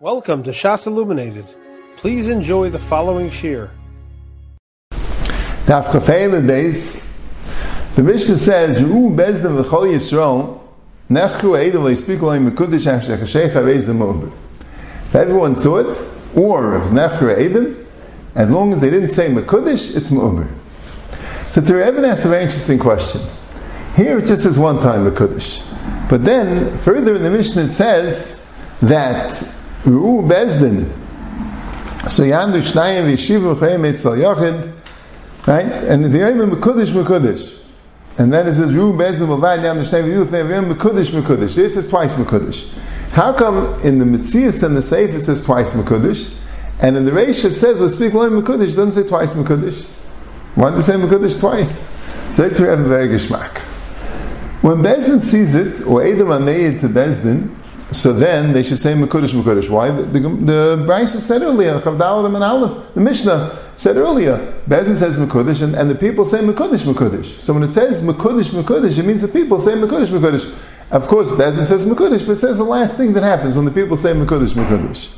Welcome to Shas Illuminated. Please enjoy the following shir. Daf Chafayim and. The Mishnah says, "Ru bezdem v'chol Yisrael nechru eidim le'spik lo'im mekudish asher chashecha reiz the mober." If everyone saw it, or if it's nechru eidim, as long as they didn't say mekudish, it's mober. So to Evan asks a very interesting question. Here it just says one time mekudish, but then further in the Mishnah it says that Ru bezdin. So yandu shnayim v'yeshivu chayim etzal yachid, right? And yom mekudish mekudish. And then it says Ru bezdin mavad yandu shnayim v'yeshivu chayim mekudish mekudish. It says twice mekudish. How come in the Metzias and the Seif it says twice mekudish, and in the Reish it says we speak one mekudish, doesn't say twice mekudish. Why does it say mekudish twice? So to have a very geschmack. When Bezdin sees it, or Edom Ameid to Bezdin, so then they should say Mekudesh Mekudesh. Why? The, the, the said earlier, Chavdalim and Aleph, the Mishnah said earlier, Bezin says Mekudesh, and, and the people say Mekudesh Mekudesh. So when it says Mekudesh Mekudesh, it means the people say Mekudesh Mekudesh. Of course, Bezin says Mekudesh, but it says the last thing that happens when the people say Mekudesh Mekudesh.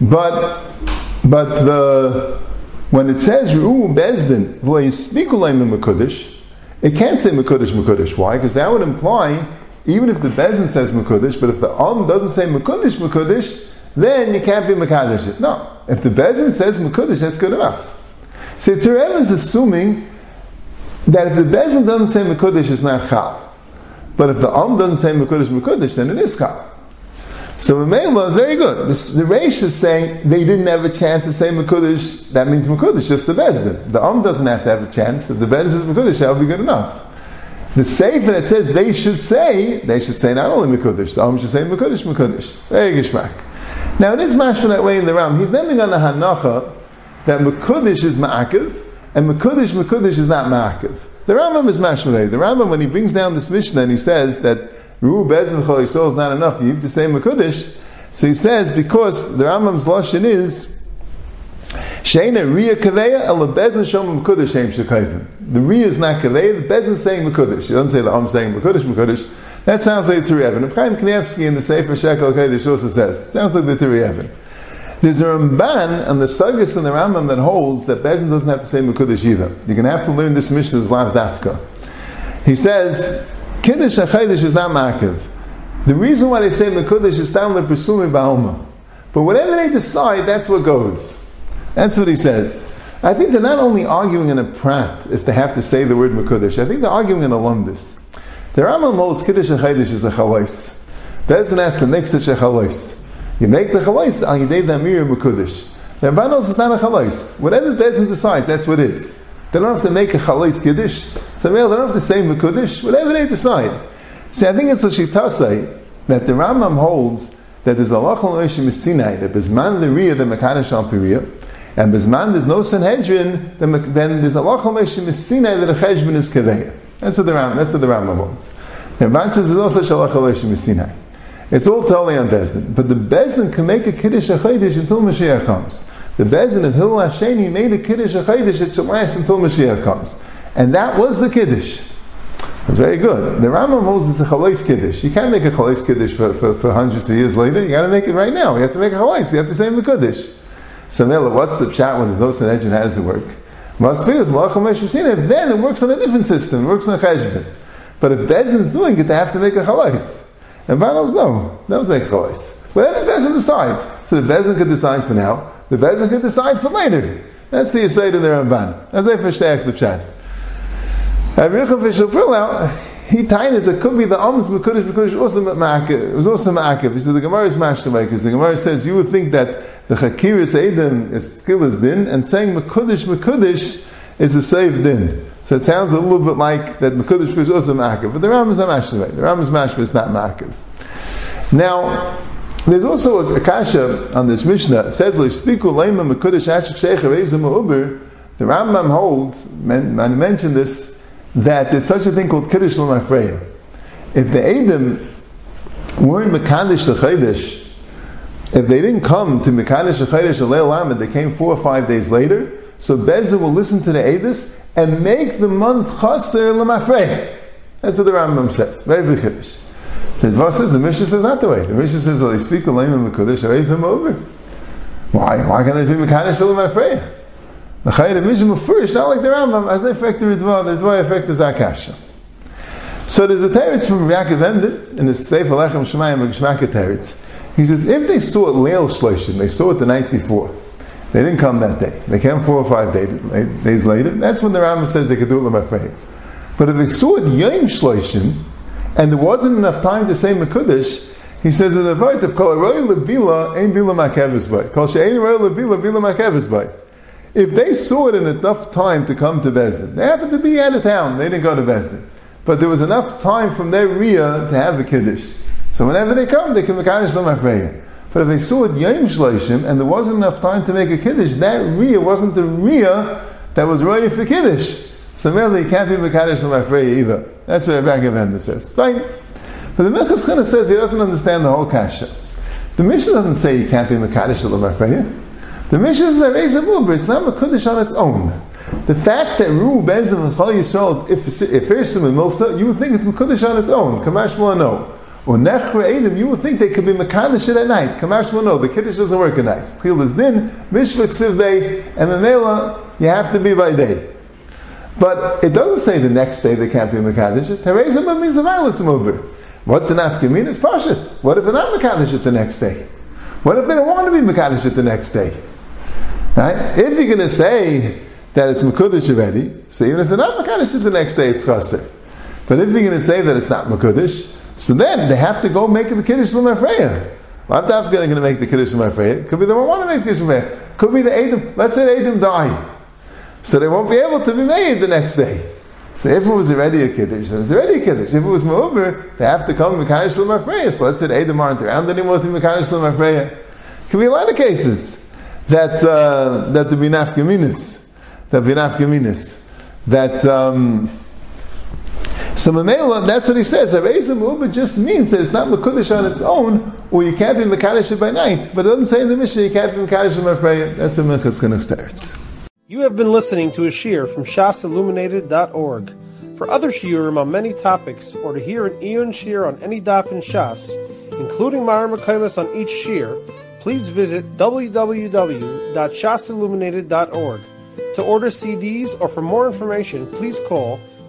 But, but the, when it says Ru'u Bezdin, V'le'yispikulayim Mekudesh, it can't say Mekudesh Mekudesh. Why? Because that would imply even if the Bezin says Mekudesh, but if the Om doesn't say Mekudesh Mekudesh, then you can't be Mekadesh. No. If the Bezin says Mekudesh, that's good enough. So Terev is assuming that if the Bezin doesn't say Mekudesh, it's not Chal. But if the Om doesn't say Mekudesh Mekudesh, then it is Chal. So Mamela, very good. The, the Reish is saying they didn't have a chance to say Mekudesh, that means Mekudesh, just the Bezdin. The Om doesn't have to have a chance. If the Bezdin says Mekudesh, that will be good enough. The Sefer that says they should say, they should say not only Mekudesh, the Om should say Mekudesh, Mekudesh. Very geschmack. Now it is mashma that way in the Ram. He's naming on the Hanacha that Mekudesh is Ma'akiv, and Mekudesh, Mekudesh is not Ma'akiv. The Rambam is mashma. The Rambam, when he brings down this Mishnah and he says that Ru Bezin Chol is not enough, you have to say Mekudesh, so he says because the Rambam's Lashon is Sheina Ria Kaveya El Bezin Shom Mekudesh Shem Shekayvim. The Ria is not Kaveya, the Bezin saying Mekudesh. You don't say the Om saying Mekudesh, Mekudesh. That sounds like the Turi Evan. Chaim Kanievsky in the Sefer Shekel Kodesh also says, sounds like the Turi Evan. There's a Ramban and the Sagas and the Rambam that holds that Bezin doesn't have to say Mekudesh either. You're going to have to learn this Mishnah's Lav Dafka. He says, Kiddush HaChayish is not Makiv. The reason why they say Mekudesh is down the Presumim Ba'alma. But whatever they decide, that's what goes. That's what he says. I think they're not only arguing in a prat if they have to say the word Mekudesh, I think they're arguing in a lumdis. The Rambam holds Kiddush and Chaydish is a chalais. Has to make such a chalais. You make the chalais on Yidei Damir Mekudesh. The Ramban knows it's not a chalais. Whatever Bezin decides, that's what it is. They don't have to make a chalais Kiddush. So they don't have to say Mekudesh. Whatever they decide. See, I think it's a shitasai that the Rambam holds that there's a lachal Sinai, that Bezman the Riyah, the Mekadosh al Piriyah, and Bisman there's no Sanhedrin, then, then there's a Meshim is Sinai that a Cheshbon is Kadeya. That's what the Ram, that's what the Rambam holds. The Ramban says there's no such a Lachal Meshim. It's all totally on Bezdin. But the Bezdin can make a Kiddush HaChaydish until Mashiach comes. The Bezdin of Hillel Hasheni made a Kiddush HaChaydish that should last until Mashiach comes. And that was the Kiddush. It's very good. The Rambam holds it's a chalais kiddush. You can't make a chalais kiddush for, for, for, hundreds of years later. You got to make it right now. You have to make a chalais. You have to say the kiddush. So Mela, what's the chat when there's no Sanhedrin? How does it work? Must be there's Then it works on a different system. It works on a cheshbon. But if Bezin's doing it, they have to make a chalais. And Banos, no, they don't make chalais. Whatever Bezin decides. So the Bezin could decide for now. The Bezin could decide for later. That's the Yisayid in the Ramban. That's a Feshtech the Pshat. And Richa Fishel he tainas it could be the Ams Mekudish Mekudish also Ma'akiv. It was also Ma'akiv. He said the Gemara is Mashtamakers. The Gemara says you would think that the Chakiris Eidim is Kilas Din and saying Mekudish Mekudish is a saved Din. So it sounds a little bit like that Mekudish Mekudish oh, also Ma'akiv. But the Ram is not Mashtamak. The Ram is Mashtamak, it's not Ma'akiv. Now, there's also a, kasha on this Mishnah. It says, "Lespiku leima mekudesh ashik shecher reizim uber." The Rambam holds, and I mentioned this that there's such a thing called Kiddush L'Mafreya. If the Edom weren't Mekadosh L'Chaydish, if they didn't come to Mekadosh L'Chaydish Leil Amid, they came four or five days later, so Bezdin will listen to the Edis and make the month Chaser L'Mafreya. That's what the Rambam says. Very big Kiddush. So Dvar says the Mishnah says not the way. The Mishnah says they speak Olayim Mekudesh, I raise them over. Why? Why can't they be Mekadesh Olam Afreya? The Chayir Mishnah first, not like the Rambam, as they affect the Ridva, the Ridva affect the Zakasha. So there's a teretz from Yaakov Emden in the Sefer Lechem Shemayim Geshmaka teretz. He says if they saw it Leil Shloshim, they saw it the night before. They didn't come that day. They came four or five days, days later. That's when the Rambam says they could do it Lamafrei. But if they saw it Yom Shloshim, and there wasn't enough time to say Mekudesh, he says in the Vart of Kol Lebila Ein Bila Makevis Bay. Kol She'ein Lebila Bila Makevis Bay. If they saw it in enough time to come to Bezdin, they happened to be out of town, they didn't go to Bezdin. But there was enough time from their Riyah to have the Kiddush. So whenever they come, they can Mekadosh Lamafreya. But if they saw it Yom Shloshim and there wasn't enough time to make a Kiddush, that Riyah wasn't the Riyah that was ready for Kiddush. So merely you can't be Mekadosh Lamafreya either. That's what Rabbi Gavenda says. Fine. But the Minchas Chinuch says he doesn't understand the whole kasha. The Mishnah doesn't say you can't be Mekadosh Lamafreya. The Mishnah says raise a but it's not Mekadosh on its own. The fact that Ru Bezdim and Chal Yisrael is if Ifirsim and Milsa, you would think it's Mekadosh on its own. Kamash no. You would think they could be Mekadosh at night. Kamash will no. The Kiddush doesn't work at night. Tchil is din, Mishvah Ksiv Day, and Memela, you have to be by day. But it doesn't say the next day they can't be Mekadosh. Terezim means the violence mover. What's an Afkamin? It's Pashit. What if they're not Mekadosh the next day? What if they don't want to be Mekadosh the next day? Right? If you're going to say that it's Mekudesh already, so even if they're not Mekadosh the next day, it's Chaser. But if you're going to say that it's not Mekudesh, so then they have to go make the Kiddush L'Mafreya. Not that going to make the Kiddush L'Mafreya. Could be they don't want to make the Kiddush L'Mafreya. Could be the Adam, let's say Adam die. So they won't be able to be made the next day. So if it was already a Kiddush, then it's already a Kiddush. If it was over, they have to come Mekadosh L'Mafreya. So let's say Adam aren't around anymore to Mekadosh L'Mafreya. Could be a lot of cases that, uh, that the Binaf Geminis, that Binaf Geminis, that, um, so Mamela, that's what he says. Arezim Uba just means that it's not Mekudesh on its own, or you can't be Mekadesh by night. But it doesn't say in the Mishnah you can't be Mekadesh by Freya. That's what Minchas Chinuch starts. You have been listening to a shear from shasilluminated.org. For other shiurim on many topics, or to hear an iyun shear on any daf in Shas, including mareh mekomos on each shear, please visit www.shasilluminated.org. To order CDs or for more information, please call